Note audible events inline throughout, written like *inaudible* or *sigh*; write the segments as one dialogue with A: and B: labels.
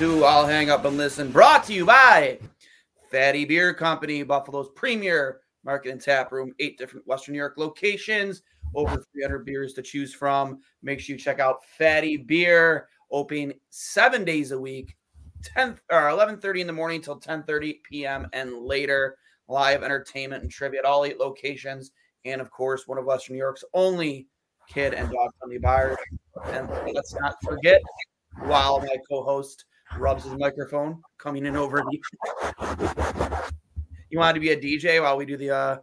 A: I'll Hang Up and Listen, brought to you by Fattey Beer Company, Buffalo's premier market and tap room, eight different Western New York locations, over 300 beers to choose from. Make sure you check out Fattey Beer, open seven days a week, 10 or 11:30 in the morning till 10:30 p.m. and later. Live entertainment and trivia at all eight locations, and of course, one of Western New York's only kid and dog friendly bars. And let's not forget, while my co-host rubs his microphone, coming in over the. You wanted to be a DJ while we do the uh,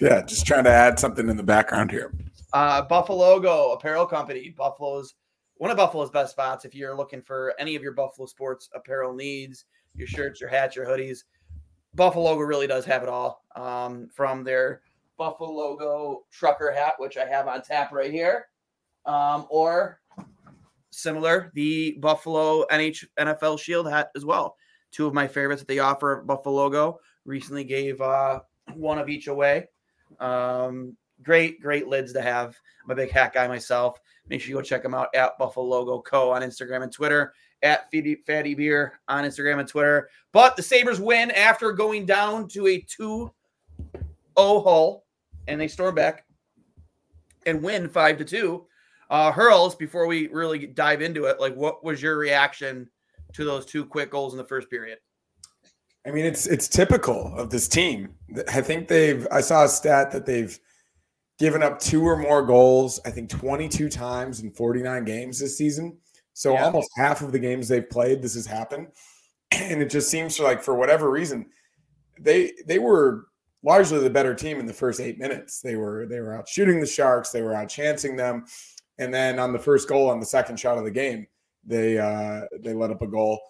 B: Yeah, just trying to add something in the background here.
A: uh, Buff-A-Logo Apparel Company. Buffalo's one of Buffalo's best spots if you're looking for any of your Buffalo sports apparel needs, your shirts, your hats, your hoodies. Buff-A-Logo really does have it all. Um, from their Buff-A-Logo trucker hat, which I have on tap right here, um, or similar the Buffalo NH NFL Shield hat as well. Two of my favorites that they offer Buff-A-Logo. Recently gave uh, *clears throat* one of each away. Um, great, great lids to have. I'm a big hat guy myself. Make sure you go check them out at Buff-A-Logo Co on Instagram and Twitter, at Fattey, Beer on Instagram and Twitter. But the Sabres win after going down to a 2 0 hull, and they storm back and win 5 to 2. Uh, Hurls, before we really dive into it, like what was your reaction to those two quick goals in the first period?
B: I mean, it's it's typical of this team. I think they've. I saw a stat that they've given up two or more goals. I think 22 times in 49 games this season. So
A: Yeah.
B: almost half of the games they've played, this has happened, *clears throat* and it just seems like for whatever reason, they they were largely the better team in the first eight minutes. They were they were out shooting the Sharks. They were out chancing them, and then on the first goal on the second shot of the game, they uh, they let up a goal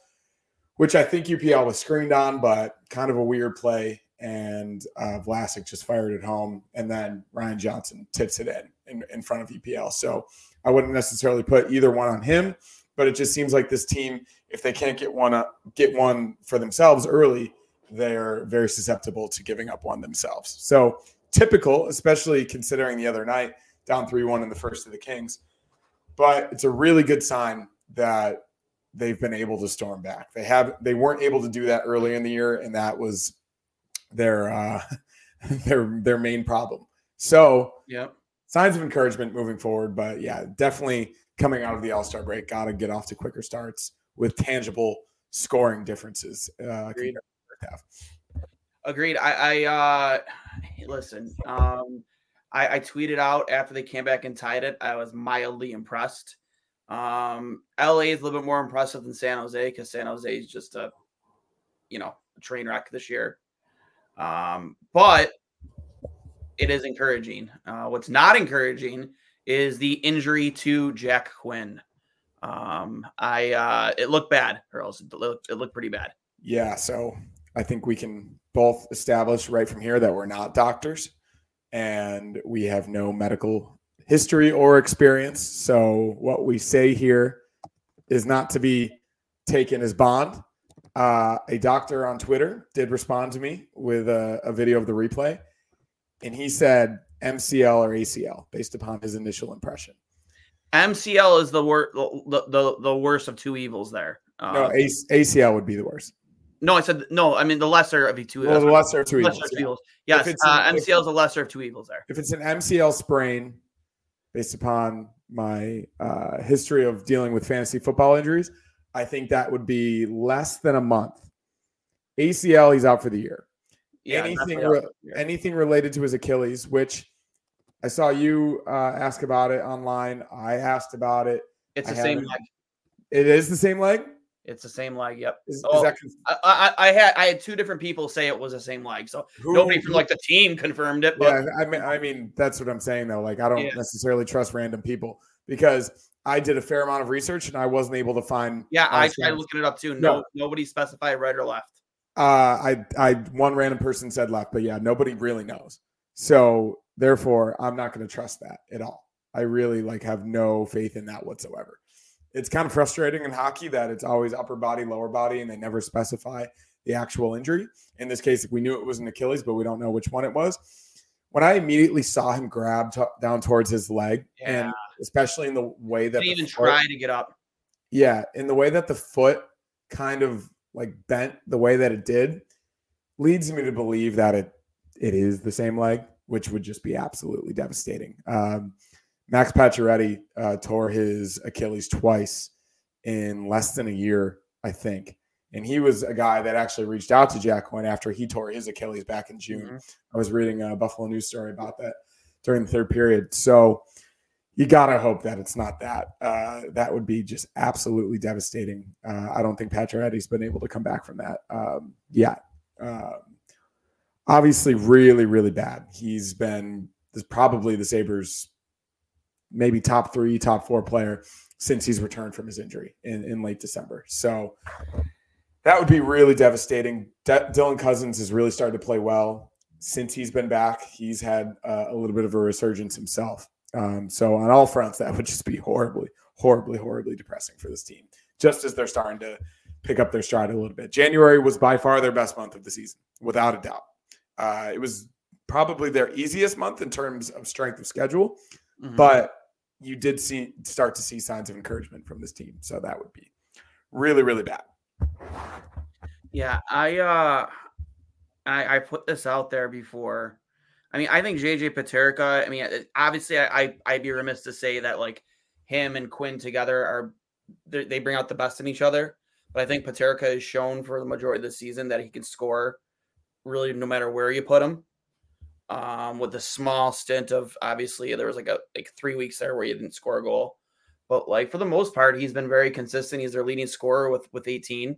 B: which I think UPL was screened on, but kind of a weird play. And uh, Vlasic just fired it home, and then Ryan Johnson tips it in, in in front of UPL. So I wouldn't necessarily put either one on him, but it just seems like this team, if they can't get one up, get one for themselves early, they're very susceptible to giving up one themselves. So typical, especially considering the other night down three one in the first of the Kings. But it's a really good sign that they've been able to storm back. They have they weren't able to do that early in the year, and that was their uh, *laughs* their their main problem. So
A: yeah,
B: signs of encouragement moving forward, but yeah, definitely coming out of the All Star break, got to get off to quicker starts with tangible scoring differences. Uh,
A: Agreed.
B: compared to the first half.
A: Agreed. I, I uh listen. Um, I, I tweeted out after they came back and tied it. I was mildly impressed. Um, LA is a little bit more impressive than San Jose because San Jose is just a, you know, a train wreck this year. Um, but it is encouraging. Uh, what's not encouraging is the injury to Jack Quinn. Um, I uh, it looked bad, or else it looked, it looked pretty bad.
B: Yeah, so I think we can both establish right from here that we're not doctors and we have no medical history or experience. So what we say here is not to be taken as bond. Uh, a doctor on Twitter did respond to me with a, a video of the replay, and he said MCL or ACL based upon his initial impression.
A: MCL is the worst, the, the the worst of two evils. There. Uh,
B: No, AC- ACL would be the worst.
A: No, I said no. I mean the lesser of the two.
B: Well, the lesser of two
A: lesser
B: evils.
A: of two
B: yeah.
A: evils. Yes, uh,
B: an-
A: MCL is the lesser of two evils. There.
B: if it's an MCL sprain, based upon my uh, history of dealing with fantasy football injuries, I think that would be less than a month ACL, he's out for the year.
A: Yeah,
B: anything re- anything related to his Achilles, which I saw you uh, ask about it online. I asked about it.
A: it's
B: I
A: the same leg.
B: It is the same leg.
A: It's the same leg. Yep.
B: Is, is
A: Oh,
B: that conf-
A: I, I, I had I had two different people say it was the same leg, so
B: who-
A: nobody from like the team confirmed it. But
B: Yeah, I mean, I mean that's what I'm saying though. Like, I don't
A: Yeah.
B: necessarily trust random people because I did a fair amount of research and I wasn't able to find.
A: yeah, I tried looking it up too. No,
B: No.
A: nobody specified right or left.
B: Uh, I, I, one random person said left, but yeah, nobody really knows. So therefore, I'm not going to trust that at all. I really like have no faith in that whatsoever. It's kind of frustrating in hockey that it's always upper body, lower body, and they never specify the actual injury. In this case, we knew it was an Achilles, but we don't know which one it was. When I immediately saw him grab t- down towards his leg, and especially in the way that
A: Didn't even
B: foot-
A: try to get up.
B: yeah, in the way that the foot kind of like bent the way that it did, leads me to believe that it it is the same leg, which would just be absolutely devastating. Um, Max Pacioretty uh, tore his Achilles twice in less than a year, I think, and he was a guy that actually reached out to Jack Quinn after he tore his Achilles back in June.
A: Mhm.
B: I was reading a Buffalo News story about that during the third period. So you gotta hope that it's not that. Uh, that would be just absolutely devastating. Uh, I don't think Pacioretty's been able to come back from that um, yet. Um, obviously, really, really bad. He's been this probably the Sabres, maybe top three, top four player since he's returned from his injury in, in late December. So that would be really devastating. Dylan Cozens has really started to play well since he's been back. He's had uh, a little bit of a resurgence himself. Um, so on all fronts, that would just be horribly, horribly, horribly depressing for this team. Just as they're starting to pick up their stride a little bit. January was by far their best month of the season, without a doubt. Uh, it was probably their easiest month in terms of strength of schedule,
A: Mhm.
B: but you did see start to see signs of encouragement from this team. So that would be really, really bad.
A: Yeah, I uh I I put this out there before. I mean, I think JJ Peterka, I mean, obviously I, I I'd be remiss to say that like him and Quinn together are they they bring out the best in each other. But I think Peterka has shown for the majority of the season that he can score really no matter where you put him. Um, with the small stint of obviously there was like a like three weeks there where he didn't score a goal. But like for the most part, he's been very consistent. He's their leading scorer with with 18.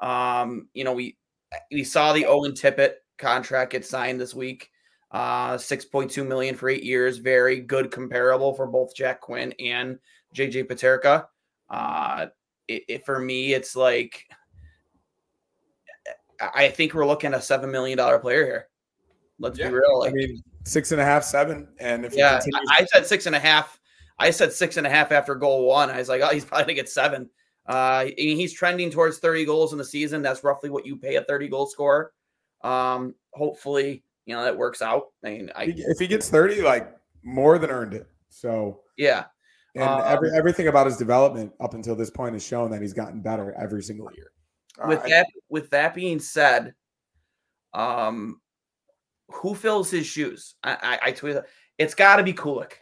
A: Um, you know, we we saw the Owen Tippett contract get signed this week. Uh 6.2 million for eight years. Very good comparable for both Jack Quinn and JJ Peterka. Uh it, it for me, it's like I I think we're looking at a seven million dollar player here. Let's
B: Yeah,
A: be real.
B: I mean, six and a half, seven, and if
A: yeah,
B: continues,
A: I, I said six and a half. I said six and a half after goal one. I was like, oh, he's probably gonna get seven. Uh, I he's trending towards 30 goals in the season. That's roughly what you pay a 30 goal scorer. Um, hopefully, you know that works out. I mean,
B: if
A: I
B: he- if he gets thirty, like more than earned it. So
A: yeah,
B: and
A: Um,
B: every, everything about his development up until this point has shown that he's gotten better every single year.
A: with
B: Uh, I-
A: that with that being said, um, who fills his shoes? I I, I tweeted it's got to be Kulich.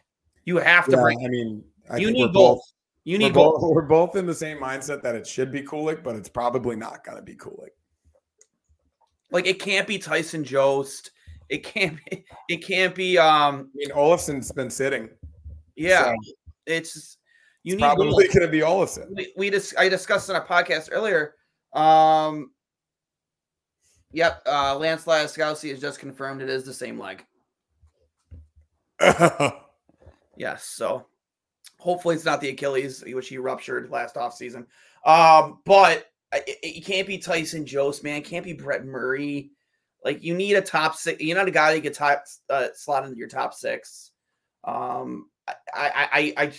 A: You have to
B: yeah,
A: bring.
B: I mean, I
A: you need
B: we're
A: both. You
B: We're
A: need
B: both,
A: both.
B: we're both in the same mindset that it should be Kulich, but it's probably not going to be Kulich.
A: Like it can't be Tyson Jost. It can't be. *laughs* It can't be. Um.
B: I mean, Olofsson's been sitting.
A: Yeah.
B: so
A: It's you
B: it's
A: need
B: probably going to be Olofsson.
A: we, we dis- I discussed in a podcast earlier. Um, yep, uh, Lance Lysowski has just confirmed it is the same leg. *laughs* Yes, so hopefully it's not the Achilles, which he ruptured last offseason. Um, but it, it can't be Tyson Jost, man. It can't be Brett Murray. Like you need a top six. You're not a guy that get top uh, slot into your top six. Um, I I I I,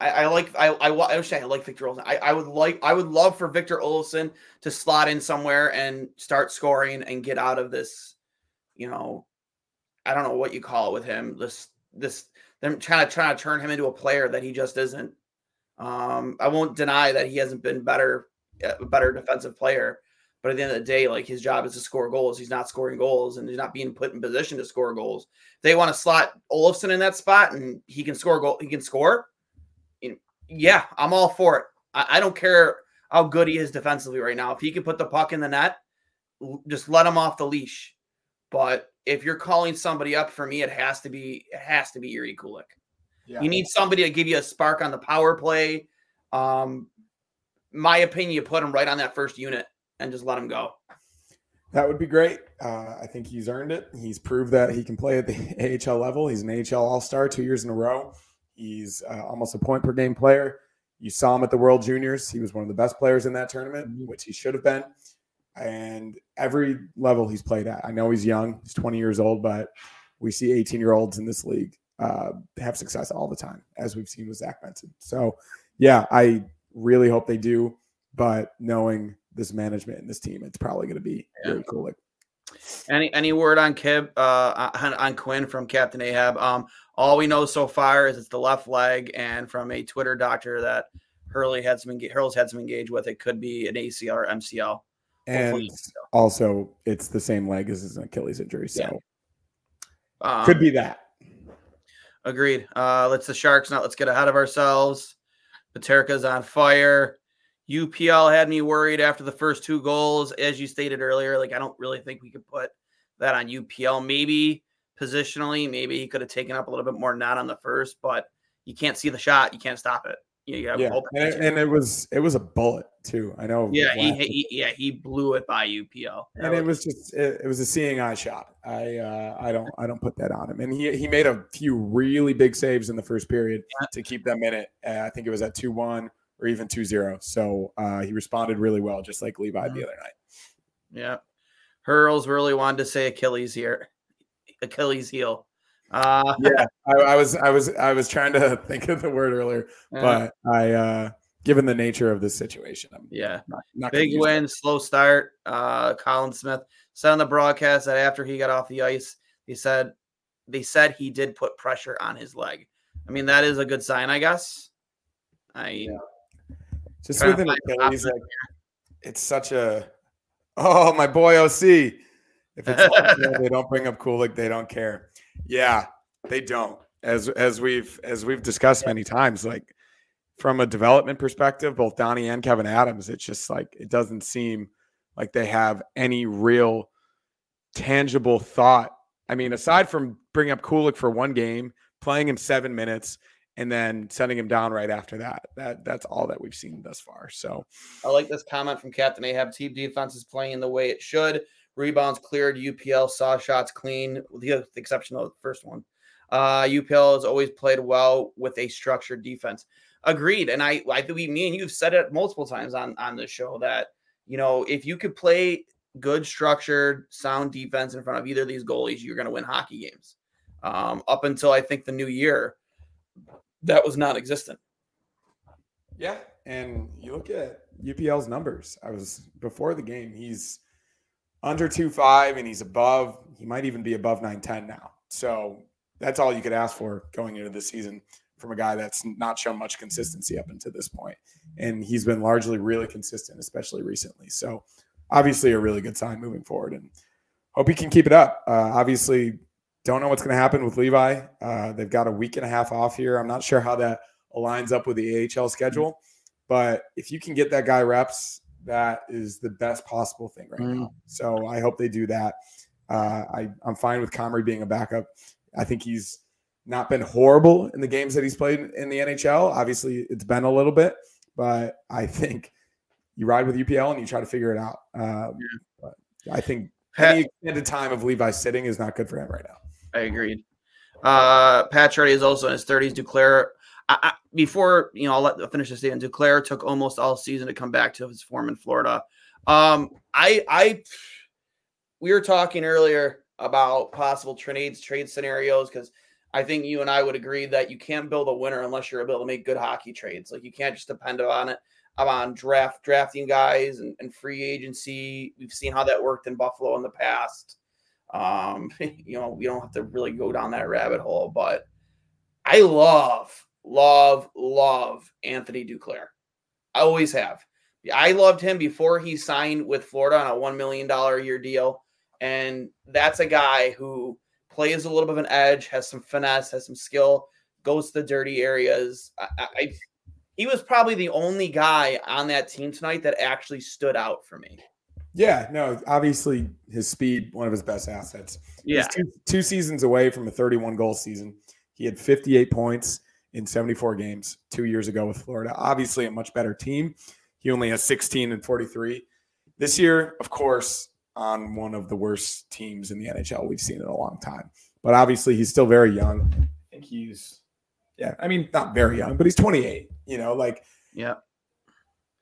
A: I, I like I, I I wish I like Victor Olofsson. I, I would like I would love for Victor Olofsson to slot in somewhere and start scoring and get out of this. You know, I don't know what you call it with him. This this them trying to trying to turn him into a player that he just isn't. Um, I won't deny that he hasn't been better, a better defensive player. But at the end of the day, like his job is to score goals. He's not scoring goals, and he's not being put in position to score goals. They want to slot Olofsson in that spot, and he can score goal. He can score. Yeah, I'm all for it. I, I don't care how good he is defensively right now. If he can put the puck in the net just let him off the leash. But if you're calling somebody up for me, it has to be it has to be Jiri Kulich.
B: Yeah.
A: You need somebody to give you a spark on the power play. Um, my opinion, you put him right on that first unit and just let him go.
B: That would be great. Uh, I think he's earned it. He's proved that he can play at the *laughs* AHL level. He's an AHL All Star two years in a row. He's uh, almost a point per game player. You saw him at the World Juniors. He was one of the best players in that tournament, which he should have been. And every level he's played at. I know he's young, he's 20 years old, but we see 18 year olds in this league uh, have success all the time, as we've seen with Zach Benson. So, yeah, I really hope they do. But knowing this management and this team, it's probably going to be
A: Yeah.
B: really cool. Like,
A: Any any word on Kib uh, on, on Quinn from Captain Ahab? Um, all we know so far is it's the left leg, and from a Twitter doctor that Hurley had some enga- Hurl's had some engage with, it could be an ACL or MCL.
B: And also it's the same leg as his Achilles injury, so
A: Yeah. Um,
B: could be that.
A: Agreed. Uh, let's the Sharks not. Let's get ahead of ourselves. Peterka's on fire. UPL had me worried after the first two goals, as you stated earlier. Like I don't really think we could put that on UPL. Maybe positionally, maybe he could have taken up a little bit more not on the first, but you can't see the shot. You can't stop it. You,
B: Yeah, and it, and it was it was a bullet too. I know.
A: yeah, he, he yeah he blew it by UPL. That
B: and it was just it, it was a seeing eye shot. I uh, I don't I don't put that on him. And he he made a few really big saves in the first period
A: Yeah.
B: to keep them in it. Uh, I think it was at two one or even 2-0. So uh, he responded really well, just like Levi the other night.
A: Yeah. Hurls really wanted to say Achilles here. Achilles heel. Uh *laughs*
B: Yeah, I, I was I was I was trying to *laughs* think of the word earlier, but I uh, given the nature of this situation, I'm
A: yeah.
B: not, not
A: Big win, slow start. Uh Colin Smith said on the broadcast that after he got off the ice, he said they said he did put pressure on his leg. I mean, that is a good sign, I guess. I
B: Yeah. Just with an Achilles, like it's such a oh my boy OC. If it's *laughs* they don't bring up Kulich, they don't care. Yeah, they don't. As as we've as we've discussed many times, like from a development perspective, both Donnie and Kevin Adams, it's just like it doesn't seem like they have any real tangible thought. I mean, aside from bringing up Kulich for one game, playing him seven minutes, and then sending him down right after that. That that's all that we've seen thus far. So
A: I like this comment from Captain Ahab. Team defense is playing the way it should. Rebounds cleared. UPL saw shots clean, with the exception of the first one. Uh, UPL has always played well with a structured defense. Agreed. And I, I think we, me and you've said it multiple times on on this show that you know if you could play good, structured, sound defense in front of either of these goalies, you're going to win hockey games. Um, up until I think the new year, that was non-existent.
B: yeah, and you look at UPL's numbers. I was before the game. He's under two five, and he's above. He might even be above nine ten now. So that's all you could ask for going into the season from a guy that's not shown much consistency up until this point. And he's been largely really consistent, especially recently. So obviously a really good sign moving forward and hope he can keep it up. Uh, obviously, don't know what's going to happen with Levi. Uh, they've got a week and a half off here. I'm not sure how that aligns up with the AHL schedule, but if you can get that guy reps, that is the best possible thing right now. So I hope they do that. Uh, I, I'm fine with Comrie being a backup. I think he's not been horrible in the games that he's played in the NHL. Obviously, it's been a little bit, but I think you ride with UPL and you try to figure it out. Um, but I think any extended time of Levi sitting is not good for him right now.
A: I agreed. Uh, Pacioretty is also in his 30s. Duclair, I, I, before you know, I'll let I'll finish this statement. Duclair took almost all season to come back to his form in Florida. Um, I, I, we were talking earlier about possible trades, trade scenarios because I think you and I would agree that you can't build a winner unless you're able to make good hockey trades. Like you can't just depend on it on draft drafting guys and, and free agency. We've seen how that worked in Buffalo in the past. Um, *laughs* you know, we don't have to really go down that rabbit hole, but I love, love, love Anthony Duclair. I always have. I loved him before he signed with Florida on a $1 million a year deal. And that's a guy who plays a little bit of an edge, has some finesse, has some skill, goes to the dirty areas. I, I, he was probably the only guy on that team tonight that actually stood out for me.
B: Yeah, no, obviously his speed, one of his best assets.
A: Yeah.
B: Two, two seasons away from a 31 goal season. He had 58 points in 74 games two years ago with Florida. Obviously, a much better team. He only has 16 and 43. This year, of course, on one of the worst teams in the NHL we've seen in a long time. But obviously, he's still very young. I think he's, yeah, I mean, not very young, but he's 28. You know, like,
A: Yeah.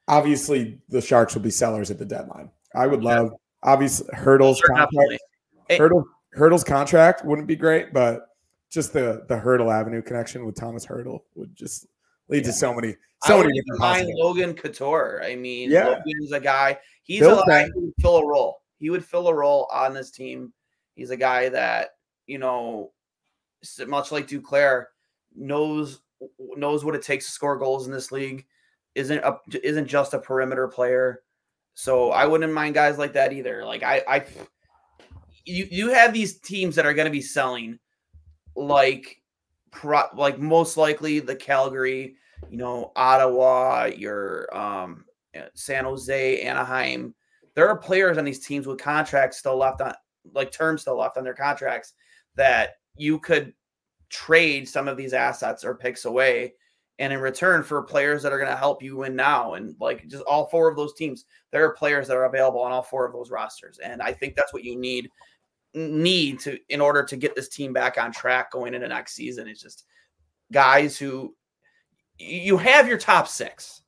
B: obviously, the Sharks will be sellers at the deadline. I would
A: Yeah.
B: love, obviously, Hertl's
A: Sure,
B: contract.
A: Hey-
B: Hertl Hertl's contract wouldn't be great, but just the the Hertel Avenue connection with Thomas Hertl would just lead to so many so
A: I
B: many different.
A: Logan Couture. I mean,
B: Yeah.
A: Logan's a guy. He's
B: Bill's
A: a guy who would fill a role. He would fill a role on this team. He's a guy that you know, much like Duclair, knows knows what it takes to score goals in this league. Isn't a, isn't just a perimeter player. So I wouldn't mind guys like that either. Like I, I, you you have these teams that are going to be selling, like, pro, like most likely the Calgary, you know, Ottawa, your um, San Jose, Anaheim. There are players on these teams with contracts still left on, like terms still left on their contracts that you could trade some of these assets or picks away and in return for players that are going to help you win now and like just all four of those teams there are players that are available on all four of those rosters and i think that's what you need need to in order to get this team back on track going into next season it's just guys who you have your top six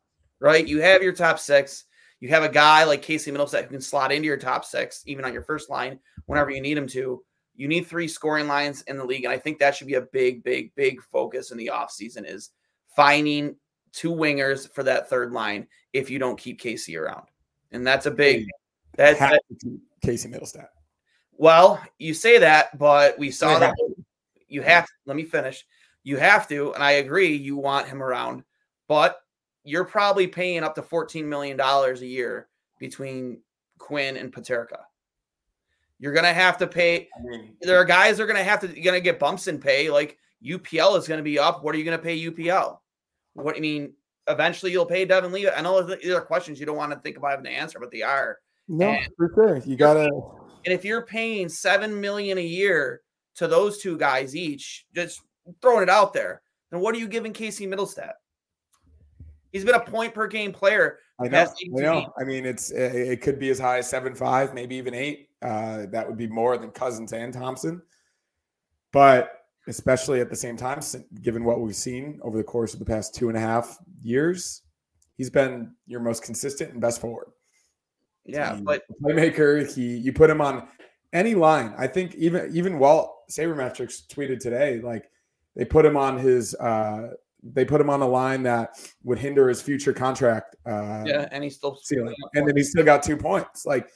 A: right? You have your top six. You have a guy like casey Mittelstadt who can slot into your top six even on your first line whenever you need him to. You need three scoring lines in the league and i think that should be a big big big focus in the offseason is finding two wingers for that third line if you don't keep casey around and that's a big that,
B: Have
A: that
B: Casey Mittelstadt.
A: well, you say that, but we saw that you have to let me finish. You have to, and I agree, you want him around, but you're probably paying up to $14 million a year between Quinn and Peterka. You're gonna have to pay. There are guys that are gonna have to gonna get bumps in pay. Like UPL is gonna be up. What are you gonna pay UPL? What I mean, eventually you'll pay Devon Levi. I know these are questions you don't want to think about having to answer, but they are.
B: no,
A: And-
B: for sure. You gotta
A: And if you're paying seven million a year to those two guys each, just throwing it out there, then what are you giving Casey Mittelstadt? He's been a point per game player.
B: I know, I know. I mean, it's it it could be as high as seven five, maybe even eight. Uh, that would be more than Cozens and Thompson. But especially at the same time, given what we've seen over the course of the past two and a half years, he's been your most consistent and best forward.
A: Yeah,
B: He-
A: but
B: playmaker. He you put him on any line. I think even even Walt Sabermetrics tweeted today, like they put him on his uh they put him on a line that would hinder his future contract uh
A: yeah, and he's still
B: ceiling. And then he's still got two points. Like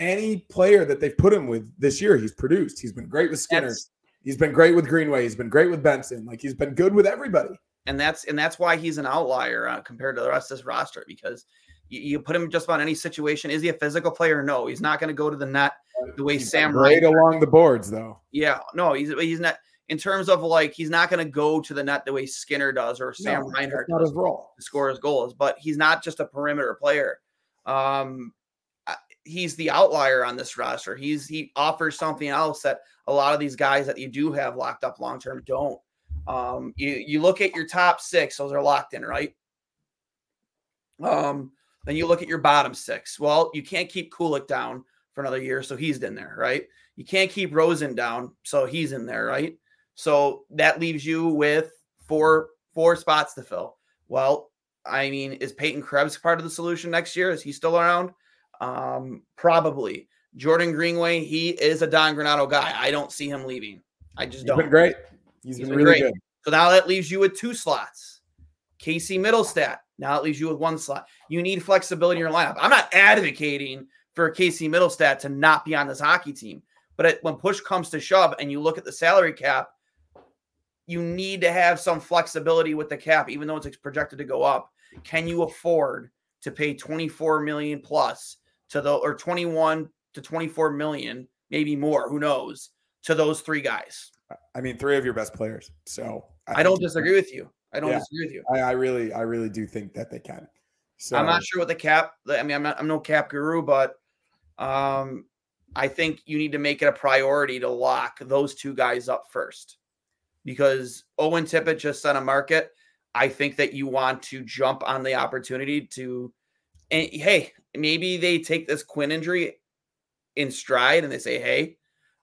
B: any player that they've put him with this year, he's produced. He's been great with Skinner.
A: That's-
B: He's been great with Greenway. He's been great with Benson. Like he's been good with everybody.
A: and that's and that's why he's an outlier uh, compared to the rest of this roster because you, you put him just about any situation. Is he a physical player? No, he's not going to go to the net the way
B: He's
A: Sam Ryan.
B: along the boards, though.
A: Yeah, no, he's he's not in terms of like he's not going to go to the net the way Skinner does or Sam
B: No,
A: Reinhart
B: not
A: does.
B: his role.
A: to score his goals, but he's not just a perimeter player. Um, he's the outlier on this roster. He's he offers something else that a lot of these guys that you do have locked up long term don't. Um, you you look at your top six; those are locked in, right? Um, then you look at your bottom six. Well, you can't keep Kulich down for another year, so he's in there, right? You can't keep Rosen down, so he's in there, right? So that leaves you with four four spots to fill. Well, I mean, is Peyton Krebs part of the solution next year? Is he still around? Um, probably. Jordan Greenway, he is a Don Granato guy. I don't see him leaving. I just
B: He's
A: don't.
B: been great. He's
A: He's
B: been
A: been
B: really
A: great.
B: good.
A: So now that leaves you with two slots. Casey Mittelstadt. Now it leaves you with one slot. You need flexibility in your lineup. I'm not advocating for Casey Mittelstadt to not be on this hockey team, but it, when push comes to shove and you look at the salary cap, you need to have some flexibility with the cap, even though it's projected to go up. Can you afford to pay 24 million plus to the or 21 to 24 million, maybe more, who knows, to those three guys?
B: I mean, three of your best players. So
A: I,
B: think
A: don't disagree with you. I don't
B: Yeah.
A: disagree with you.
B: I, I really, I really do think that they can. So
A: I'm not sure what the cap. I mean, I'm not. I'm no cap guru, but Um, I think you need to make it a priority to lock those two guys up first because Owen Tippett just on a market. I think that you want to jump on the opportunity to, and hey, maybe they take this Quinn injury in stride and they say, hey,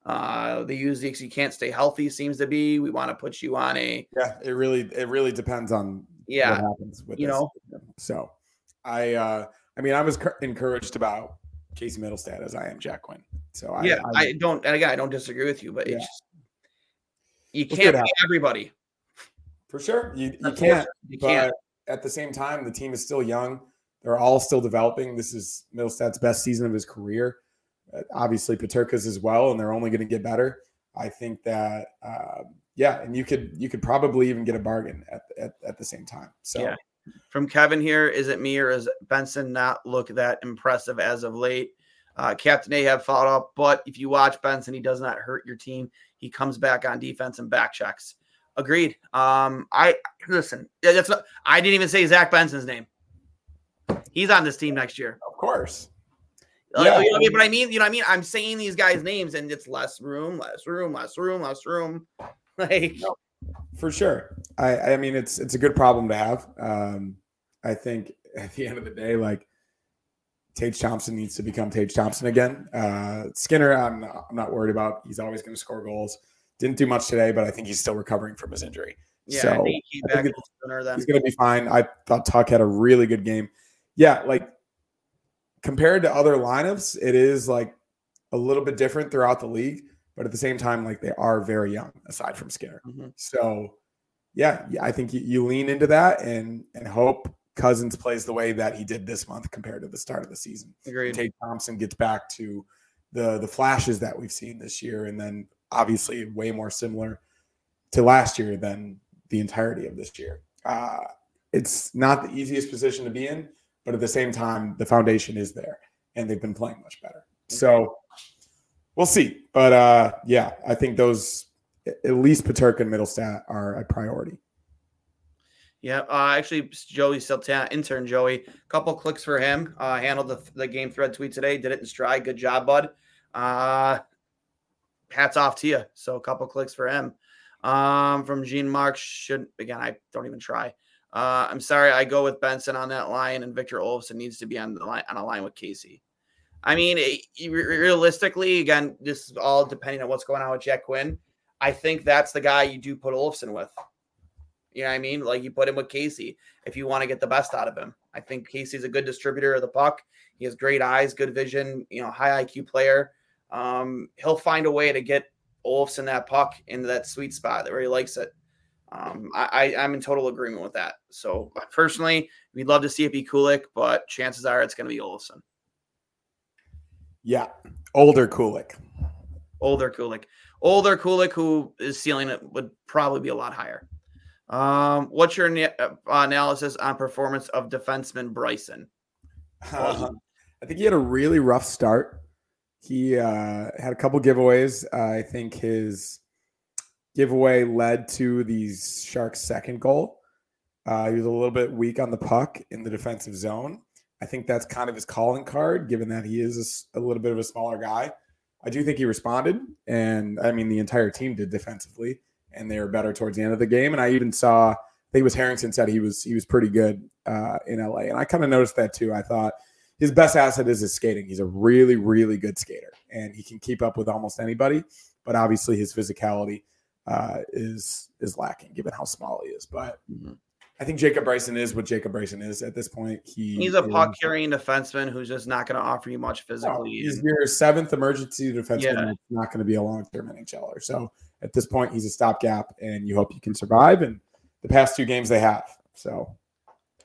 A: uh, they use the you can't stay healthy seems to be. We want to put you on a
B: yeah. It really it really depends on
A: yeah
B: what happens with
A: you
B: this.
A: know.
B: So I uh I mean I was encouraged about Casey Mittelstadt as I am Jack Quinn. So I,
A: yeah,
B: I,
A: I, don't. And again, I don't disagree with you, but
B: Yeah.
A: it's just, you can't be everybody.
B: for sure you, you can't
A: You
B: but
A: can't.
B: at the same time the team is still young. They're all still developing. This is Mittelstadt's best season of his career. Obviously Peterka's as well, and they're only going to get better. I think that uh, yeah, and you could you could probably even get a bargain at at, at the same time. So
A: Yeah. From Kevin here, is it me or is Benson not look that impressive as of late? Uh, Captain Ahab followed up, but if you watch Benson, he does not hurt your team. He comes back on defense and back checks. Agreed. Um, I listen. That's not. I didn't even say Zach Benson's name. He's on this team next year.
B: of course.
A: Like,
B: Yeah.
A: you know what I mean? But I mean, you know what I mean? I'm saying these guys' names and it's less room, less room, less room, less room. *laughs* Like,
B: For sure. I, I mean, it's it's a good problem to have. Um, I think *laughs* at the end of the day, like Tage Thompson needs to become Tage Thompson again. Uh, Skinner, I'm not, I'm not worried about. He's always going to score goals. Didn't do much today, but I think he's still recovering from his injury.
A: yeah,
B: So,
A: he's
B: I think
A: back
B: it's-
A: sooner
B: He's going to be fine. I thought Tuch had a really good game. Yeah, like compared to other lineups, it is like a little bit different throughout the league, but at the same time, like they are very young aside from Skinner.
A: Mhm.
B: So, yeah, yeah, I think you, you lean into that and and hope Cozens plays the way that he did this month compared to the start of the season.
A: Agreed.
B: Tage Thompson gets back to the the flashes that we've seen this year, and then obviously way more similar to last year than the entirety of this year. Uh, it's not the easiest position to be in, but at the same time, the foundation is there, and they've been playing much better. So we'll see. But uh, yeah, I think those at least Peterka and Mittelstadt are a priority.
A: Yeah, uh, actually, Joey Sultan, intern Joey, couple clicks for him. Uh, handled the, the game thread tweet today. Did it in stride. Good job, bud. Uh, hats off to you. So a couple clicks for him. Um, from Gene Mark should again. I don't even try. Uh, I'm sorry. I go with Benson on that line, and Victor Olofsson needs to be on the line on a line with Casey. I mean, it- realistically, again, this is all depending on what's going on with Jack Quinn. I think that's the guy you do put Olofsson with. You know what I mean? Like you put him with Casey if you want to get the best out of him. I think Casey's a good distributor of the puck. He has great eyes, good vision, you know, high IQ player. Um, he'll find a way to get Olofsson that puck into that sweet spot where he likes it. Um, I, I, I'm in total agreement with that. So personally, we'd love to see it be Kulich, but chances are it's going to be Olofsson.
B: Yeah, older Kulich.
A: Older Kulich. Older Kulich, who is ceiling it would probably be a lot higher. Um, what's your na- uh, analysis on performance of defenseman Bryson?
B: Uh, *laughs* I think he had a really rough start. He uh, had a couple giveaways. Uh, I think his giveaway led to the Sharks' second goal. Uh, he was a little bit weak on the puck in the defensive zone. I think that's kind of his calling card, given that he is a little bit of a smaller guy. I do think he responded, and I mean the entire team did defensively, and they were better towards the end of the game. And I even saw, I think it was Harrington said he was he was pretty good uh, in LA, and I kind of noticed that too. I thought his best asset is his skating. He's a really, really good skater, and he can keep up with almost anybody. But obviously, his physicality uh, is is lacking given how small he is. But
A: Mhm.
B: I think Jacob Bryson is what Jacob Bryson is at this point. He
A: He's a puck carrying defenseman who's just not going to offer you much
B: no,
A: physically.
B: he's your seventh emergency defenseman.
A: Yeah.
B: that's not going to be a long term NHLer. So at this point, he's a stopgap, and you hope you can survive. And the past two games they have. So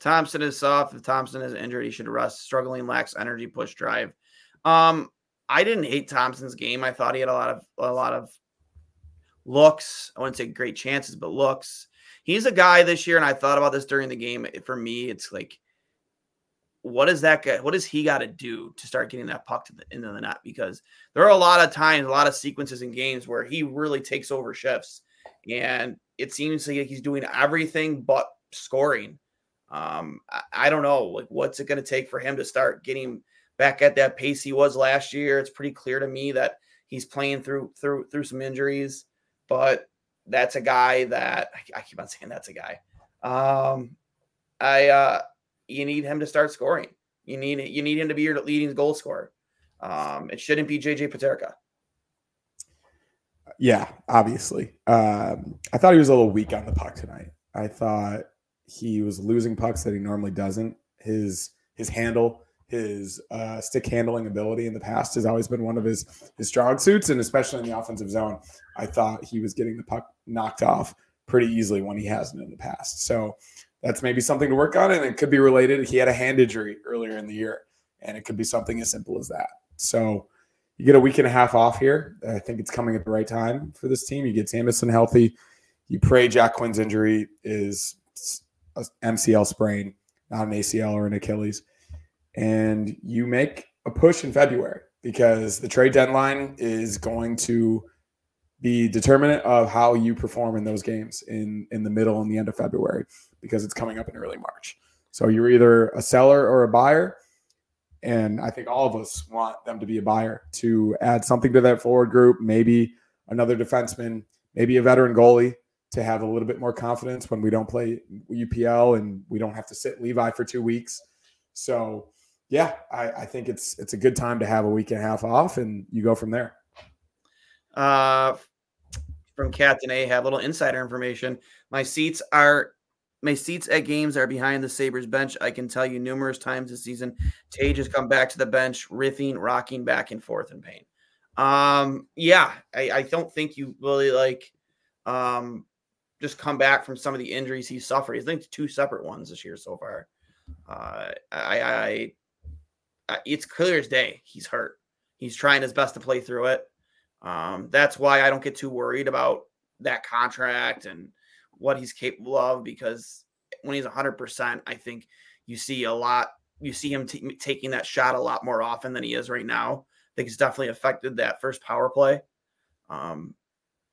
A: Thompson is soft. If Thompson is injured, he should rest. Struggling, lacks energy, push drive. Um, I didn't hate Thompson's game. I thought he had a lot of a lot of looks. I wouldn't say great chances, but looks. He's a guy this year, and I thought about this during the game. For me, it's like, what is that guy? What does he got to do to start getting that puck to the end of the net? Because there are a lot of times, a lot of sequences in games where he really takes over shifts, and it seems like he's doing everything but scoring. Um, I, I don't know, like what's it going to take for him to start getting back at that pace he was last year. It's pretty clear to me that he's playing through through through some injuries, but that's a guy that I keep on saying that's a guy. Um, I uh, you need him to start scoring. You need you need him to be your leading goal scorer. Um, it shouldn't be JJ Peterka.
B: Yeah, obviously. Um, I thought he was a little weak on the puck tonight. I thought he was losing pucks that he normally doesn't. His his handle, his uh, stick handling ability in the past has always been one of his his strong suits, and especially in the offensive zone, I thought he was getting the puck knocked off pretty easily when he hasn't in the past. So that's maybe something to work on, and it could be related. He had a hand injury earlier in the year, and it could be something as simple as that. So you get a week and a half off here. I think it's coming at the right time for this team. You get Samuelsson healthy. You pray Jack Quinn's injury is a MCL sprain, not an ACL or an Achilles, and you make a push in February because the trade deadline is going to be determinant of how you perform in those games in in the middle and the end of February because it's coming up in early March. So you're either a seller or a buyer. And I think all of us want them to be a buyer to add something to that forward group, maybe another defenseman, maybe a veteran goalie to have a little bit more confidence when we don't play UPL and we don't have to sit Levi for two weeks. So yeah, I, I think it's it's a good time to have a week and a half off and you go from there.
A: Uh from Captain Ahab a little insider information. My seats are my seats at games are behind the Sabres bench. I can tell you numerous times this season, Tage has come back to the bench, riffing, rocking back and forth in pain. Um, yeah, I, I don't think you really like um just come back from some of the injuries he suffered. He's linked to two separate ones this year so far. Uh, I, I, it's clear as day he's hurt. He's trying his best to play through it. Um, that's why I don't get too worried about that contract and what he's capable of because when he's 100%, I think you see a lot, you see him t- taking that shot a lot more often than he is right now. I think it's definitely affected that first power play. Um,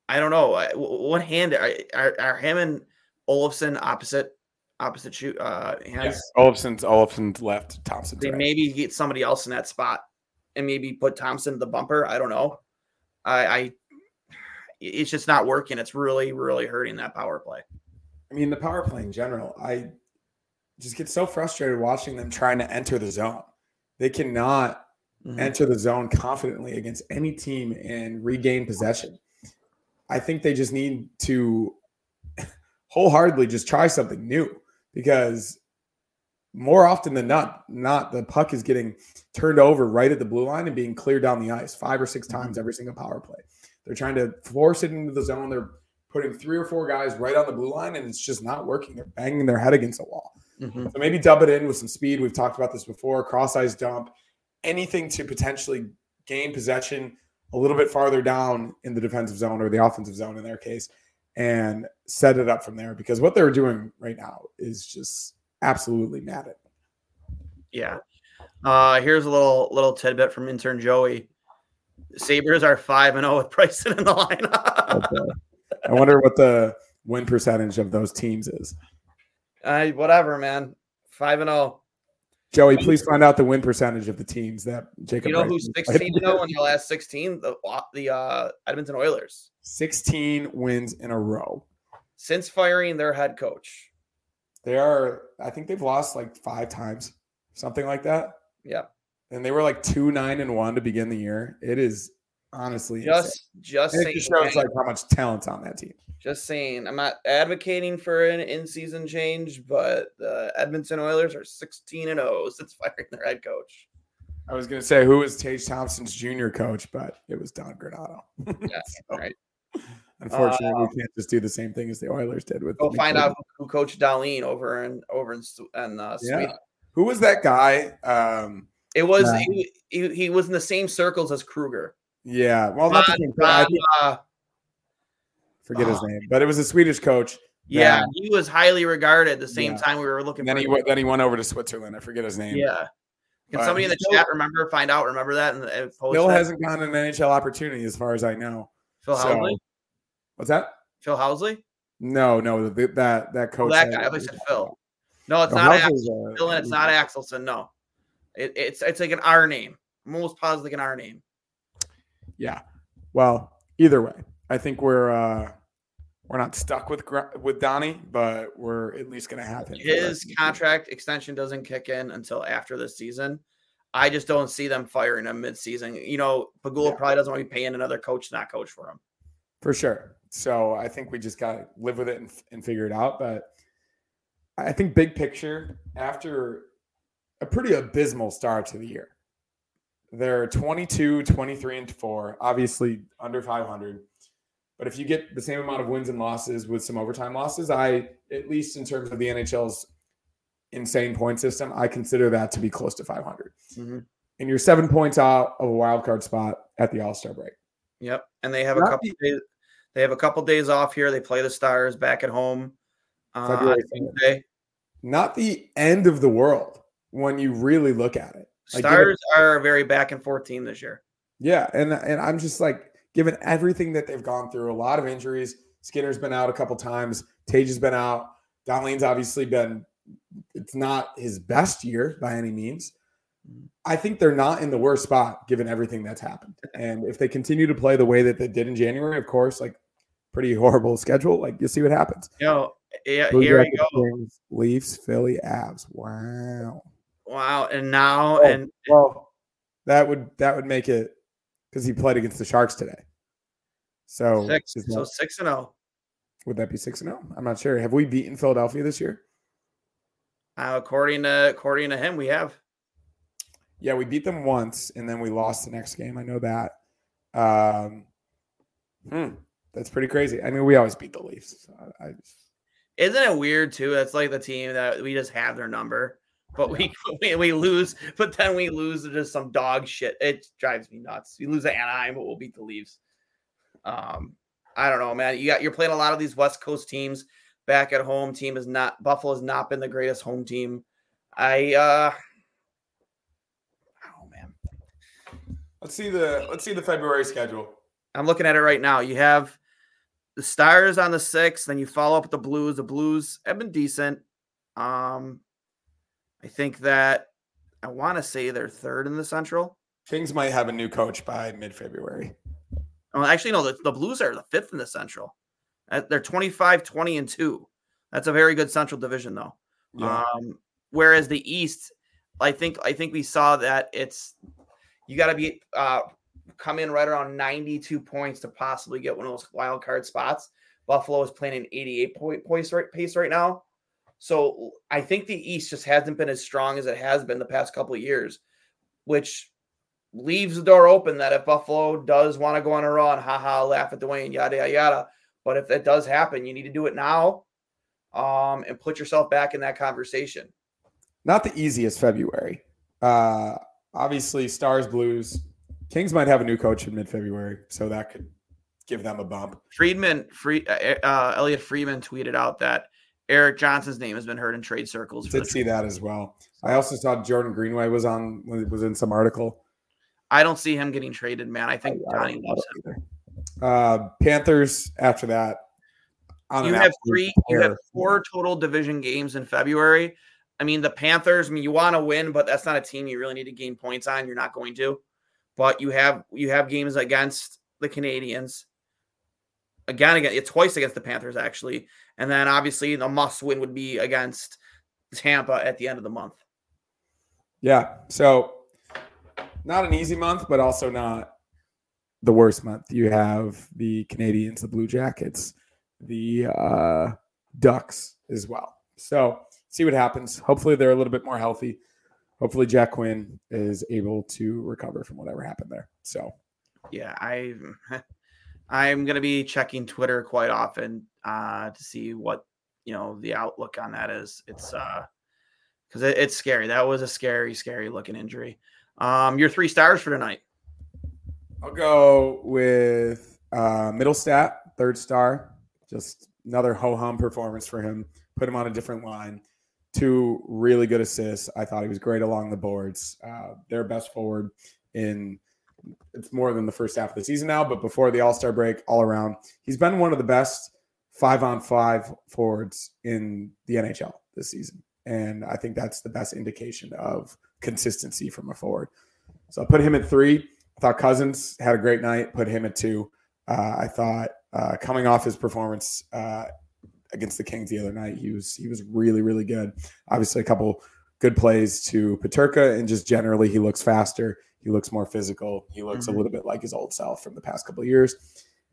A: I don't know what hand are, are, are him and Olofsson opposite opposite shoot uh hands.
B: Yeah. Olofsson's Olofsson's left, Thompson's
A: they
B: right.
A: maybe get somebody else in that spot and maybe put Thompson in the bumper. I don't know. I, I it's just not working. It's really, really hurting that power play.
B: I mean, the power play in general, I just get so frustrated watching them trying to enter the zone. They cannot mm-hmm. enter the zone confidently against any team and regain possession. I think they just need to *laughs* wholeheartedly just try something new because more often than not, not the puck is getting turned over right at the blue line and being cleared down the ice five or six mm-hmm. times every single power play. They're trying to force it into the zone. They're putting three or four guys right on the blue line, and it's just not working. They're banging their head against a wall. Mm-hmm. So maybe dub it in with some speed. We've talked about this before. Cross ice dump, anything to potentially gain possession a little bit farther down in the defensive zone or the offensive zone in their case, and set it up from there. Because what they're doing right now is just absolutely maddening.
A: Yeah. Uh, here's a little little tidbit from intern Joey. Sabres are 5 and 0 with Bryson in the lineup. *laughs*
B: okay. I wonder what the win percentage of those teams is.
A: Uh, whatever, man. 5 and 0.
B: Joey, please find out the win percentage of the teams that Jacob.
A: You know who's 16 0 in the last 16? The the uh, Edmonton Oilers.
B: 16 wins in a row
A: since firing their head coach.
B: They are. I think they've lost like five times, something like that.
A: Yeah
B: and they were like two nine and one to begin the year. It is honestly
A: just insane. just
B: it just shows like how much talent's on that team.
A: Just saying, I'm not advocating for an in-season change, but the Edmonton Oilers are 16 and 0 *laughs* since firing their head coach.
B: I was going to say who was Tage Thompson's junior coach, but it was Don Granato. *laughs*
A: Yeah, so, right.
B: Unfortunately, uh, we can't just do the same thing as the Oilers did with.
A: Go find out who coached Dahlin over in over in, in uh, Sweden. Yeah.
B: Who was that guy? Um,
A: it was he, he, he, was in the same circles as Krueger.
B: Yeah, well, not the same uh, forget his name, but it was a Swedish coach.
A: Yeah, he was highly regarded. The same yeah. time we were looking.
B: Then he went, then he went over to Switzerland. I forget his name.
A: Yeah. Can but somebody in the chat remember, find out, remember that? And uh,
B: Phil hasn't gotten an NHL opportunity, as far as I know.
A: Phil so, Housley.
B: What's that?
A: Phil Housley.
B: No, no, the, that that coach.
A: Oh, that guy. I said Phil. No, it's no, not Axel. Phil, and it's not Axelson. No. It, it's it's like an R name. I'm almost positive like an R name.
B: Yeah. Well, either way, I think we're uh we're not stuck with with Donnie, but we're at least going to have him.
A: His contract extension doesn't kick in until after this season. I just don't see them firing him mid-season. You know, Pegula yeah. probably doesn't want to be paying another coach to not coach for him.
B: For sure. So I think we just got to live with it and, and figure it out. But I think big picture, after a pretty abysmal start to the year, they're 22, 23, and 4, obviously under 500. But if you get the same amount of wins and losses with some overtime losses, I, at least in terms of the NHL's insane point system, I consider that to be close to 500. Mm-hmm. And you're seven points out of a wild card spot at the All Star break.
A: Yep, and they have Not a couple the, days. They have a couple days off here. They play the Stars back at home. Uh,
B: Not the end of the world when you really look at it.
A: Like, Stars are a very back and forth team this year.
B: Yeah, and and I'm just like, given everything that they've gone through, a lot of injuries. Skinner's been out a couple times. Tage has been out. Dahlin's obviously been. It's not his best year by any means. I think they're not in the worst spot given everything that's happened. And if they continue to play the way that they did in January, of course, like pretty horrible schedule, like you'll see what happens.
A: Know, yeah, here we go. Kings,
B: Leafs, Philly, Avs. Wow.
A: Wow. And now
B: oh,
A: and
B: well, that would that would make it because he played against the Sharks today. So
A: six, so six and zero. Oh.
B: Would that be six and zero? Oh? I'm not sure. Have we beaten Philadelphia this year?
A: Uh, according to according to him, we have.
B: Yeah, we beat them once, and then we lost the next game. I know that. Um, hmm, that's pretty crazy. I mean, we always beat the Leafs. So I, I just...
A: Isn't it weird too? That's like the team that we just have their number but we, *laughs* we, we lose. But then we lose to just some dog shit. It drives me nuts. We lose to Anaheim, but we'll beat the Leafs. Um, I don't know, man. You got you're playing a lot of these West Coast teams back at home. Team is not Buffalo has not been the greatest home team. I uh oh man.
B: Let's see the let's see the February schedule.
A: I'm looking at it right now. You have the Stars on the sixth, then you follow up with the Blues. The Blues have been decent. Um, I think that I want to say they're third in the Central.
B: Kings might have a new coach by mid February.
A: Oh, actually, no, the, the Blues are the fifth in the Central. They're 25, 20, and 2. That's a very good Central division, though. Yeah. Um, whereas the East, I think I think we saw that it's you got to be uh, come in right around 92 points to possibly get one of those wild card spots. Buffalo is playing an 88 point pace right, pace right now. So I think the East just hasn't been as strong as it has been the past couple of years, which leaves the door open that if Buffalo does want to go on a run, haha, laugh at Duane, yada yada yada. But if that does happen, you need to do it now, um, and put yourself back in that conversation.
B: Not the easiest February. Uh, obviously, Stars, Blues, Kings might have a new coach in mid-February, so that could give them a bump.
A: Friedman, free, uh, uh Elliotte Friedman tweeted out that Erik Johnson's name has been heard in trade circles.
B: Did see that as well. I also saw Jordan Greenway was on was in some article.
A: I don't see him getting traded, man. I think I, Donnie loves
B: him. Uh, Panthers after that.
A: You have three. You have four total division games in February. I mean, the Panthers. I mean, you want to win, but that's not a team you really need to gain points on. You're not going to. But you have you have games against the Canadiens. Again, again, it's twice against the Panthers actually, and then obviously the must win would be against Tampa at the end of the month.
B: Yeah. So not an easy month, but also not the worst month. You have the Canadiens, the Blue Jackets, the uh, Ducks as well. So see what happens. Hopefully they're a little bit more healthy. Hopefully Jack Quinn is able to recover from whatever happened there. So
A: yeah, I I'm *laughs* to be checking Twitter quite often uh, to see what you know the outlook on that is. It's uh because it, it's scary. That was a scary, scary looking injury. Um, your three stars for tonight.
B: I'll go with uh, Mittelstadt, third star. Just another ho hum performance for him. Put him on a different line. Two really good assists. I thought he was great along the boards. Uh, their best forward in it's more than the first half of the season now, but before the All Star break, all around, he's been one of the best five on five forwards in the NHL this season. And I think that's the best indication of consistency from a forward. So I put him at three. I thought Cozens had a great night. Put him at two. Uh, I thought uh, coming off his performance uh, against the Kings the other night, he was he was really really good. Obviously, a couple good plays to Peterka, and just generally he looks faster. He looks more physical. He looks mm-hmm. a little bit like his old self from the past couple of years.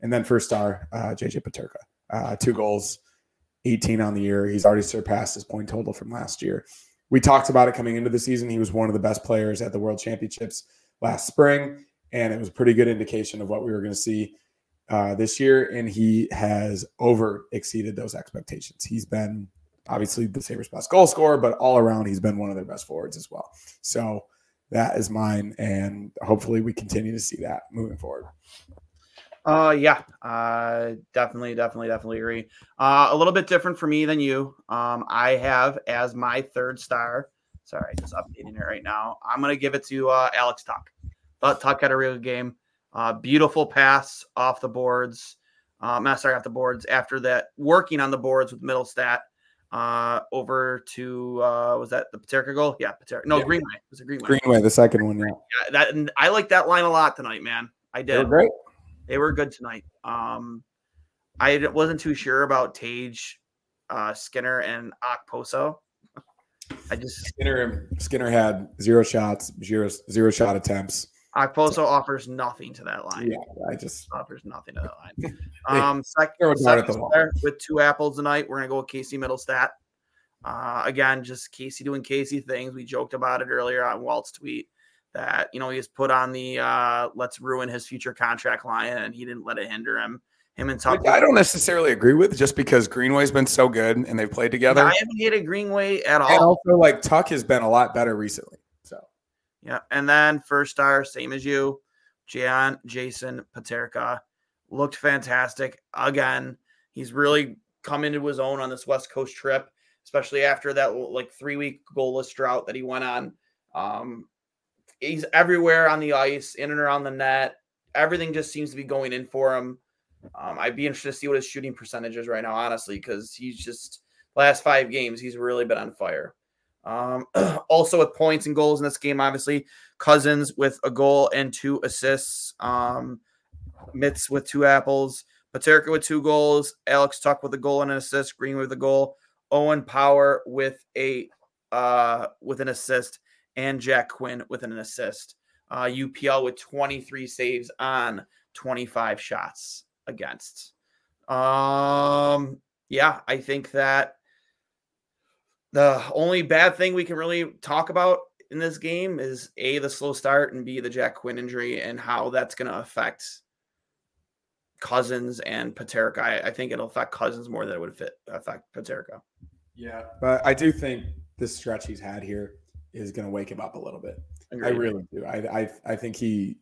B: And then first star, uh, JJ Peterka, uh, two goals, 18 on the year. He's already surpassed his point total from last year. We talked about it coming into the season. He was one of the best players at the World Championships last spring, and it was a pretty good indication of what we were going to see uh, this year. And he has over exceeded those expectations. He's been obviously the Sabres best goal scorer, but all around, he's been one of their best forwards as well. So that is mine. And hopefully we continue to see that moving forward.
A: Uh, yeah, uh, definitely, definitely, definitely agree. Uh, a little bit different for me than you. Um, I have as my third star. Sorry, just updating it right now. I'm gonna give it to uh, Alex Tuch. Thought Tuch had a real game. Uh, beautiful pass off the boards. Um, not sorry, off the boards. After that, working on the boards with Mittelstadt. uh, over to uh, was that the Peterka goal? Yeah, Peterka. No, yeah. Greenway. It was a Greenway.
B: Greenway, the second one. Yeah.
A: yeah that and I like that line a lot tonight, man. I did.
B: great.
A: They were good tonight. Um, I wasn't too sure about Tage, uh, Skinner, and Okposo. I just
B: Skinner Skinner had zero shots, zero zero shot attempts.
A: Okposo offers nothing to that line.
B: Yeah, I just
A: offers nothing to that line. *laughs* *laughs* Um, second, second with two apples tonight. We're gonna go with Casey Mittelstadt. Uh, again, just Casey doing Casey things. We joked about it earlier on Walt's tweet that you know he was put on the uh, let's ruin his future contract line, and he didn't let it hinder him. Him and Tuch.
B: I don't necessarily agree with just because Greenway's been so good and they've played together.
A: I haven't hated Greenway at all.
B: And also, like Tuch has been a lot better recently. So,
A: yeah. And then first star, same as you, Jan Jason Peterka looked fantastic again. He's really come into his own on this West Coast trip, especially after that like three week goalless drought that he went on. Um, he's everywhere on the ice, in and around the net. Everything just seems to be going in for him. Um, I'd be interested to see what his shooting percentage is right now, honestly, because he's just last five games he's really been on fire. Um, *clears throat* also with points and goals in this game, obviously Cozens with a goal and two assists. Um, Mitts with two apples. Peterka with two goals. Alex Tuch with a goal and an assist. Green with a goal. Owen Power with a uh, with an assist and Jack Quinn with an assist. Uh, UPL with 23 saves on 25 shots against. Um, yeah, I think that the only bad thing we can really talk about in this game is A, the slow start, and B, the Jack Quinn injury and how that's going to affect Cozens and Peterka. I, I, think it'll affect Cozens more than it would fit, affect Peterka.
B: Yeah, but I do think this stretch he's had here is going to wake him up a little bit. Agreed. I really do. I, I I think he,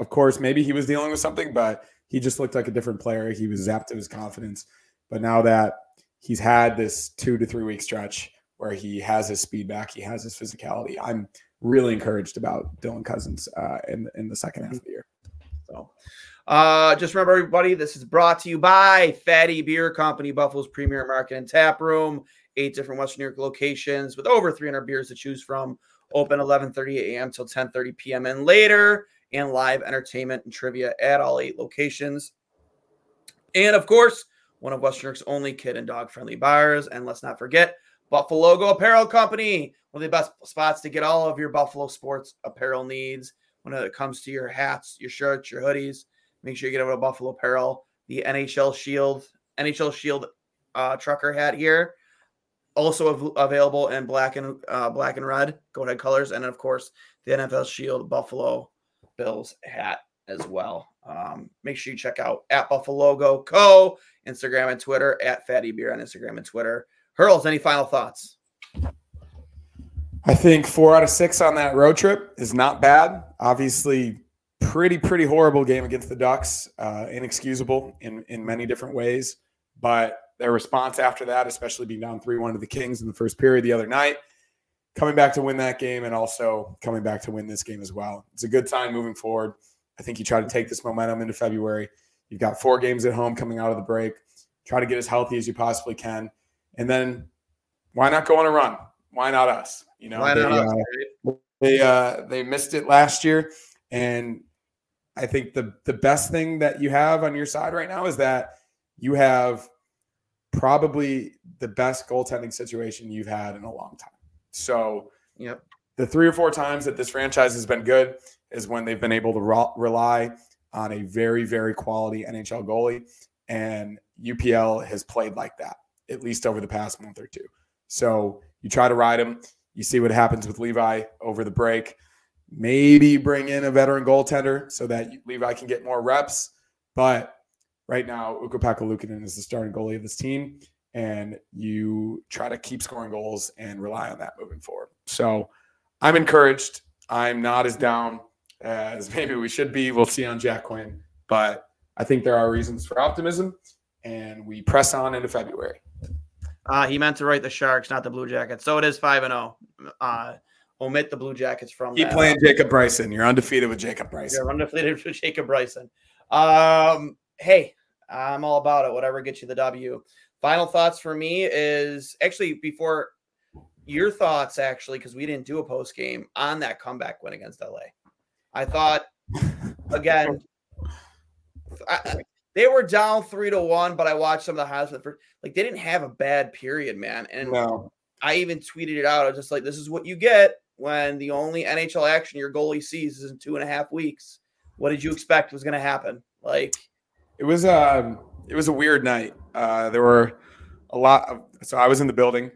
B: of course, maybe he was dealing with something, but he just looked like a different player. He was zapped of his confidence. But now that he's had this two to three week stretch where he has his speed back, he has his physicality. I'm really encouraged about Dylan Cozens uh, in in the second half of the year.
A: So. Uh, just remember, everybody, this is brought to you by Fattey Beer Company, Buffalo's premier market and tap room eight different Western New York locations with over 300 beers to choose from. Open 11:30 a.m. till 10:30 p.m. and later, and live entertainment and trivia at all eight locations. And of course, one of Western New York's only kid and dog friendly bars. And let's not forget Buff-A-Logo Apparel Company, one of the best spots to get all of your Buffalo sports apparel needs. When it comes to your hats, your shirts, your hoodies, make sure you get over to Buffalo Apparel. The NHL Shield, NHL Shield uh, trucker hat here also av- available in black and uh, black and red, go ahead colors, and of course the NFL Shield Buffalo Bills hat as well. Um, make sure you check out at Buff-A-Logo Co. Instagram and Twitter at Fattey Beer on Instagram and Twitter. Hurls, any final thoughts?
B: I think four out of six on that road trip is not bad. Obviously, pretty pretty horrible game against the Ducks, uh, inexcusable in in many different ways, but their response after that, especially being down 3 1 to the Kings in the first period the other night, coming back to win that game and also coming back to win this game as well. It's a good sign moving forward. I think you try to take this momentum into February. You've got four games at home coming out of the break. Try to get as healthy as you possibly can. And then why not go on a run? why not us? You know,
A: Why
B: they,
A: not us,
B: uh, they uh they missed it last year and i think the the best thing that you have on your side right now is that you have probably the best goaltending situation you've had in a long time so
A: Yep.
B: the three or four times that this franchise has been good is when they've been able to ro- rely on a very very quality nhl goalie and upl has played like that at least over the past month or two so you try to ride him you see what happens with Levi over the break. Maybe bring in a veteran goaltender so that Levi can get more reps. But right now, Ukko-Pekka Luukkonen is the starting goalie of this team, and you try to keep scoring goals and rely on that moving forward. So I'm encouraged. I'm not as down as *laughs* maybe we should be. We'll see on Jack Quinn, but I think there are reasons for optimism, and we press on into February.
A: Uh, he meant to write the Sharks, not the Blue Jackets. So it is five and zero. Uh, omit the Blue Jackets from
B: Keep
A: that.
B: playing Jacob Bryson. You're undefeated with Jacob Bryson.
A: You're undefeated *laughs* for Jacob Bryson. Um, hey, I'm all about it. Whatever gets you the W. Final thoughts for me is actually before your thoughts, actually, because we didn't do a post game on that comeback win against LA. I thought again, I, they were down three to one, but I watched some of the highlights. The first, like they didn't have a bad period, man. And
B: No.
A: I even tweeted it out. I was just like, this is what you get when the only NHL action your goalie sees is in two and a half weeks. What did you expect was going to happen? Like,
B: It was um it was a weird night. Uh, there were a lot of so I was in the building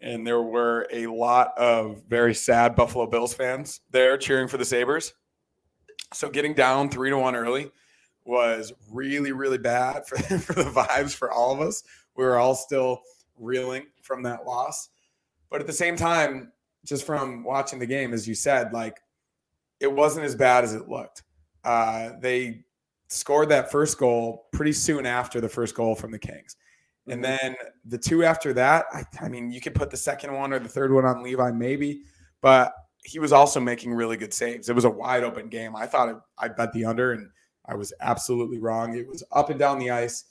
B: and there were a lot of very sad Buffalo Bills fans there cheering for the Sabres. So getting down three to one early was really, really bad for, *laughs* for the vibes for all of us. We were all still reeling from that loss. But at the same time, just from watching the game, as you said, like it wasn't as bad as it looked. Uh, they scored that first goal pretty soon after the first goal from the Kings. And then the two after that, I, I mean, you could put the second one or the third one on Levi, maybe, but he was also making really good saves. It was a wide open game. I thought it, I bet the under, and I was absolutely wrong. It was up and down the ice,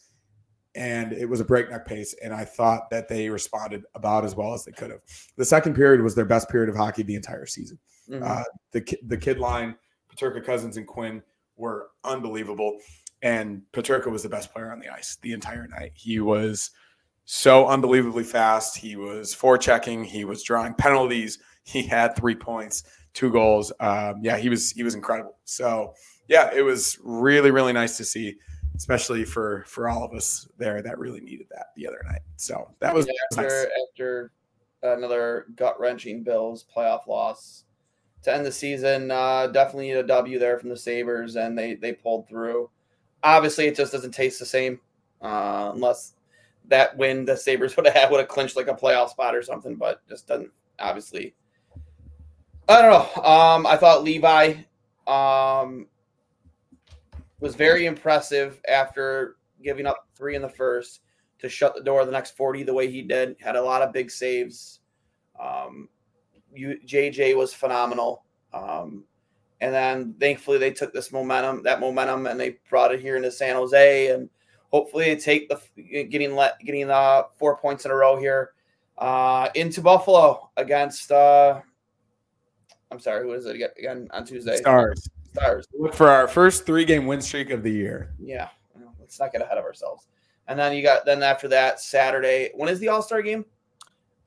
B: and it was a breakneck pace. And I thought that they responded about as well as they could have. The second period was their best period of hockey the entire season.
A: mhm.
B: Uh, the the kid line, Peterka Cozens and Quinn were unbelievable, and Peterka was the best player on the ice the entire night. He was so unbelievably fast. He was forechecking. He was drawing penalties. He had three points, two goals. Um, yeah, he was he was incredible. So yeah, it was really really nice to see, especially for for all of us there that really needed that the other night. So that was
A: Yeah,
B: nice.
A: after after another gut wrenching Bills playoff loss to end the season. Uh, definitely a W there from the Sabres, and they they pulled through. Obviously, it just doesn't taste the same uh, unless that win the Sabres *laughs* would have had would have clinched like a playoff spot or something, but just doesn't obviously. I don't know. Um, I thought Levi um, was very impressive after giving up three in the first to shut the door the next 40 the way he did. Had a lot of big saves. Um, you, JJ was phenomenal. Um, and then thankfully they took this momentum, that momentum, and they brought it here into San Jose. And hopefully they take the getting let getting uh, four points in a row here uh, into Buffalo against. Uh, I'm sorry, who is it again, again on Tuesday?
B: Stars.
A: Stars.
B: Look for our first three game win streak of the year.
A: Yeah, let's not get ahead of ourselves. And then you got then after that Saturday. When is the All Star game?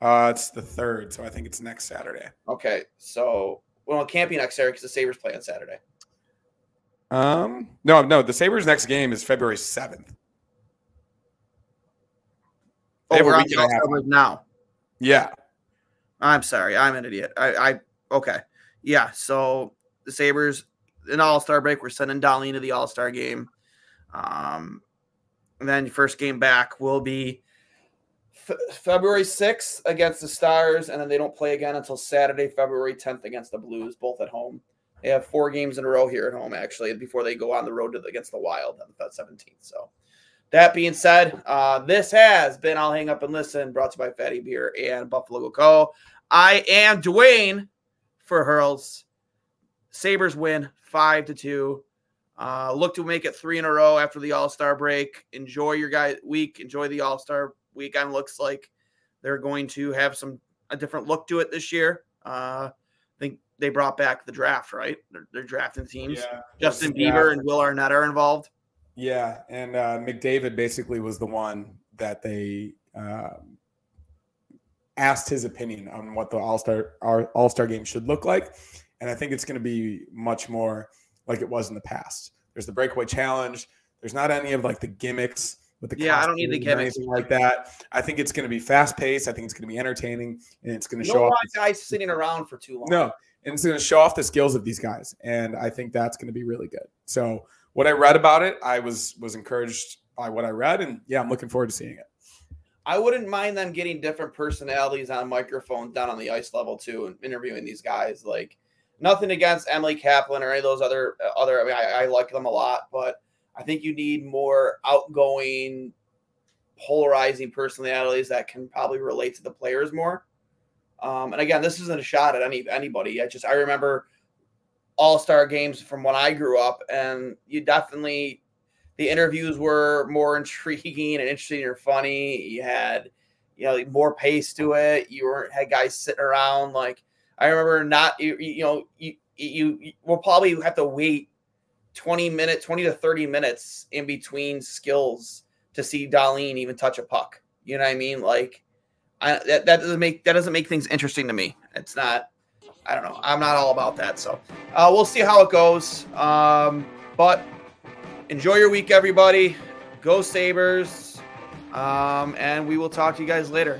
B: Uh, it's the third, so I think it's next Saturday.
A: Okay, so well, it can't be next Saturday because the Sabres play on Saturday.
B: Um, no, no, the Sabres' next game is February seventh. They
A: Oh, we're on
B: week
A: the
B: and a half.
A: All-Star break now.
B: Yeah,
A: I'm sorry, I'm an idiot. I, I okay, yeah. So the Sabres in All Star break, we're sending Dolly into the All Star game. Um, and then first game back will be February 6th against the Stars, and then they don't play again until Saturday, February 10th against the Blues, both at home. They have four games in a row here at home, actually, before they go on the road to the, against the Wild on the 17th. So, that being said, uh, this has been I'll Hang Up and Listen, brought to you by Fattey Beer and Buff-A-Logo Co. I am Duane for Hurls. Sabres win five to two. Uh, look to make it three in a row after the All Star break. Enjoy your guy week. Enjoy the All Star weekend. Looks like they're going to have some a different look to it this year. Uh, I think they brought back the draft, right? They're, they're drafting teams.
B: Yeah.
A: Justin
B: Yeah.
A: Bieber and Will Arnett are involved.
B: Yeah, and uh, McDavid basically was the one that they um, asked his opinion on what the All Star All Star game should look like, and I think it's going to be much more like it was in the past. There's the breakaway challenge. There's not any of like the gimmicks with the
A: Yeah, I don't need the gimmicks.
B: anything like that. I think it's going to be fast paced. I think it's going to be entertaining, and it's going to
A: You
B: show off.
A: guys sitting around for too long.
B: No, and it's going to show off the skills of these guys, and I think that's going to be really good. So, what I read about it, I was was encouraged by what I read, and yeah, I'm looking forward to seeing it.
A: I wouldn't mind them getting different personalities on microphone down on the ice level too, and interviewing these guys. Like nothing against Emily Kaplan or any of those other uh, other. I mean, I, I like them a lot, but I think you need more outgoing, polarizing personalities that can probably relate to the players more. Um, and again, this isn't a shot at any anybody. I just I remember all star games from when I grew up, and you definitely the interviews were more *laughs* intriguing and interesting or funny. You had, you know, more pace to it. You weren't had guys sitting around like I remember not you, you know you, you you will probably have to wait 20 minutes 20 to 30 minutes in between skills to see Dahlin even touch a puck. You know what I mean? Like I, that, that doesn't make that doesn't make things interesting to me. It's not I don't know. I'm not all about that. So uh, we'll see how it goes. Um, but enjoy your week, everybody. Go Sabres. Um, and we will talk to you guys later.